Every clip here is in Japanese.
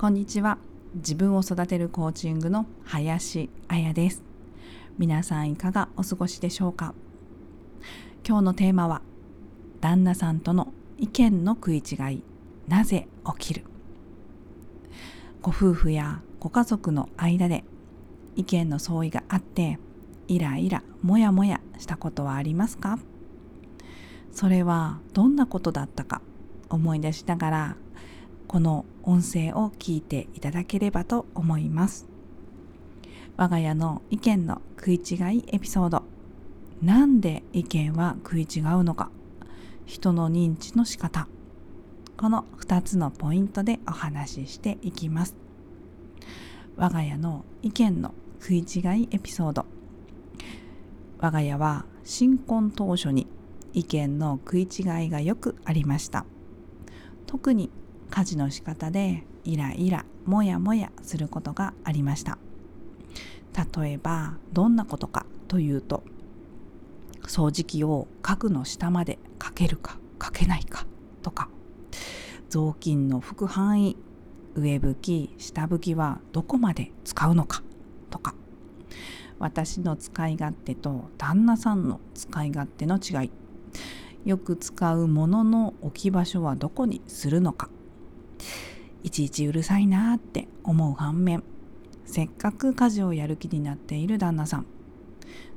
こんにちは。自分を育てるコーチングの林彩です。皆さんいかがお過ごしでしょうか？今日のテーマは旦那さんとの意見の食い違いなぜ起きる？ご夫婦やご家族の間で意見の相違があってイライラモヤモヤしたことはありますか？それはどんなことだったか思い出しながらこの音声を聞いていただければと思います。我が家の意見の食い違いエピソード。なんで意見は食い違うのか。人の認知の仕方。この2つのポイントでお話ししていきます。我が家の意見の食い違いエピソード。我が家は新婚当初に意見の食い違いがよくありました。特に家事の仕方でイライラモヤモヤすることがありました。例えばどんなことかというと掃除機を家具の下までかけるかかけないかとか雑巾の拭く範囲上拭き下拭きはどこまで使うのかとか私の使い勝手と旦那さんの使い勝手の違い。よく使うものの置き場所はどこにするのかいちいちうるさいなって思う反面せっかく家事をやる気になっている旦那さん。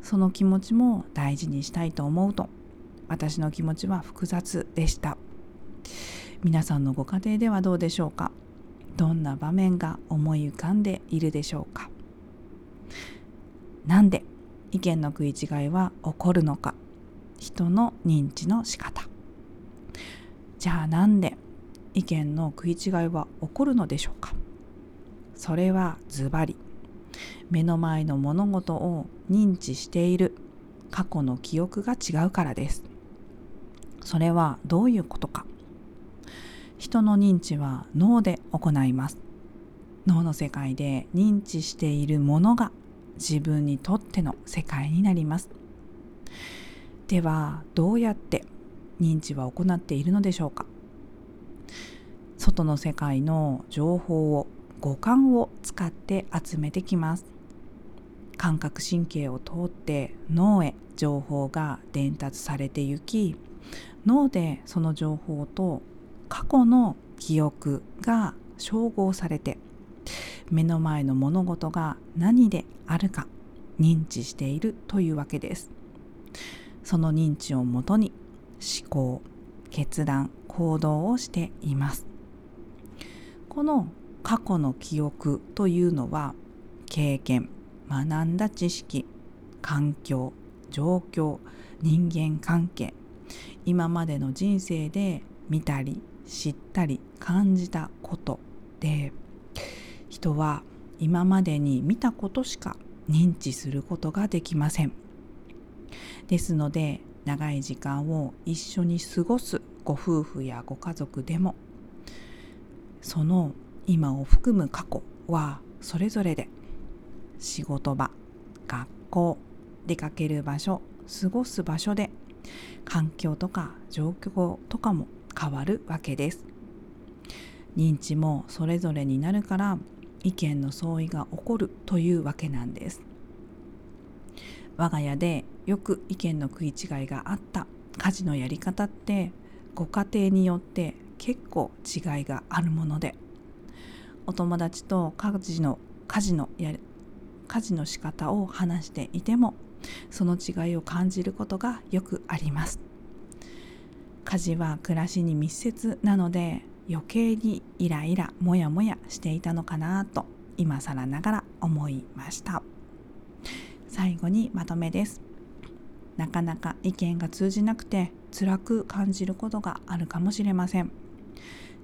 その気持ちも大事にしたいと思うと私の気持ちは複雑でした。皆さんのご家庭ではどうでしょうか？どんな場面が思い浮かんでいるでしょうか？なんで意見の食い違いは起こるのか？人の認知の仕方。じゃあなんで意見の食い違いは起こるのでしょうか？それはズバリ。目の前の物事を認知している。過去の記憶が違うからです。それはどういうことか？人の認知は脳で行います。脳の世界で認知しているものが自分にとっての世界になります。ではどうやって認知は行っているのでしょうか？外の世界の情報を五感を使って集めてきます。感覚神経を通って脳へ情報が伝達されてゆき脳でその情報と過去の記憶が照合されて目の前の物事が何であるか認知しているというわけです。その認知をもとに思考決断行動をしています。この過去の記憶というのは経験学んだ知識環境状況人間関係今までの人生で見たり知ったり感じたことで人は今までに見たことしか認知することができません。ですので長い時間を一緒に過ごすご夫婦やご家族でもその今を含む過去はそれぞれで仕事場学校出かける場所過ごす場所で環境とか状況とかも変わるわけです。認知もそれぞれになるから意見の相違が起こるというわけなんです。我が家でよく意見の食い違いがあった。家事のやり方ってご家庭によって結構違いがあるもので。お友達と家事の家事のや家事の仕方を話していてもその違いを感じることがよくあります。家事は暮らしに密接なので余計にイライラモヤモヤしていたのかなと今更ながら思いました。最後にまとめです。なかなか意見が通じなくて辛く感じることがあるかもしれません。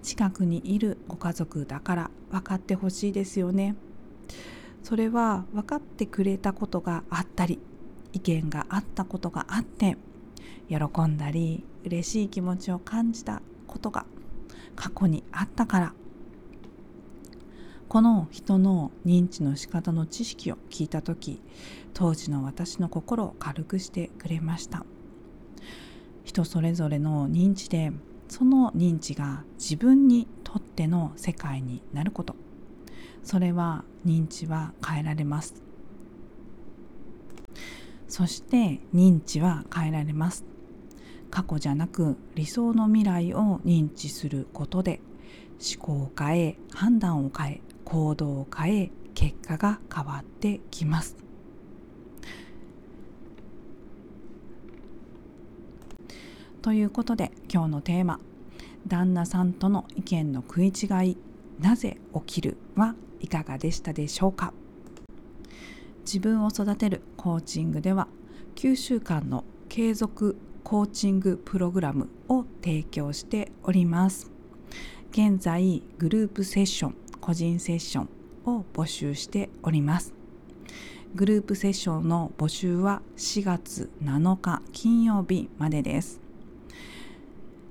近くにいるご家族だから分かってほしいですよね。それは分かってくれたことがあったり意見があったことがあって喜んだり嬉しい気持ちを感じたことが過去にあったからこの人の認知の仕方の知識を聞いた時当時の私の心を軽くしてくれました。人それぞれの認知でその認知が自分にとっての世界になること。それは認知は変えられます。そして認知は変えられます。過去じゃなく理想の未来を認知することで思考を変え判断を変え行動を変え結果が変わってきますということで今日のテーマ「旦那さんとの意見の食い違いなぜ起きる?」はいかがでしたでしょうか？自分を育てるコーチングでは9週間の継続コーチングプログラムを提供しております現在グループセッション個人セッションを募集しております。グループセッションの募集は4月7日金曜日までです。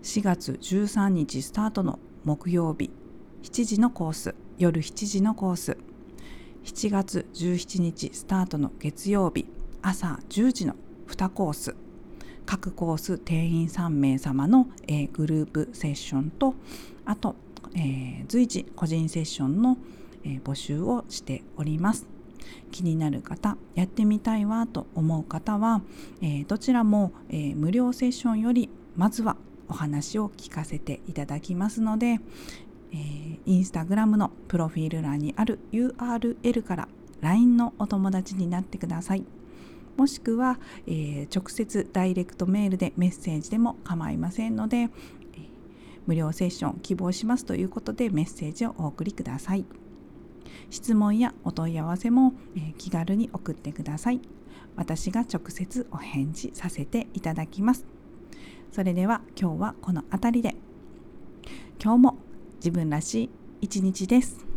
4月13日スタートの木曜日7時のコース夜7時のコース。7月17日スタートの月曜日朝10時の2コース。各コース定員3名様の、え、グループセッションとあと、えー、随時個人セッションの、えー、募集をしております気になる方やってみたいわと思う方は、えどちらも、え無料セッションよりまずはお話を聞かせていただきますので、えー、インスタグラムのプロフィール欄にある URL から LINE のお友達になってください。もしくは、えー、直接ダイレクトメールでメッセージでも構いませんので、無料セッション希望しますということでメッセージをお送りください。質問やお問い合わせも、え、気軽に送ってください。私が直接お返事させていただきます。それでは今日はこの辺りで今日も自分らしい一日です。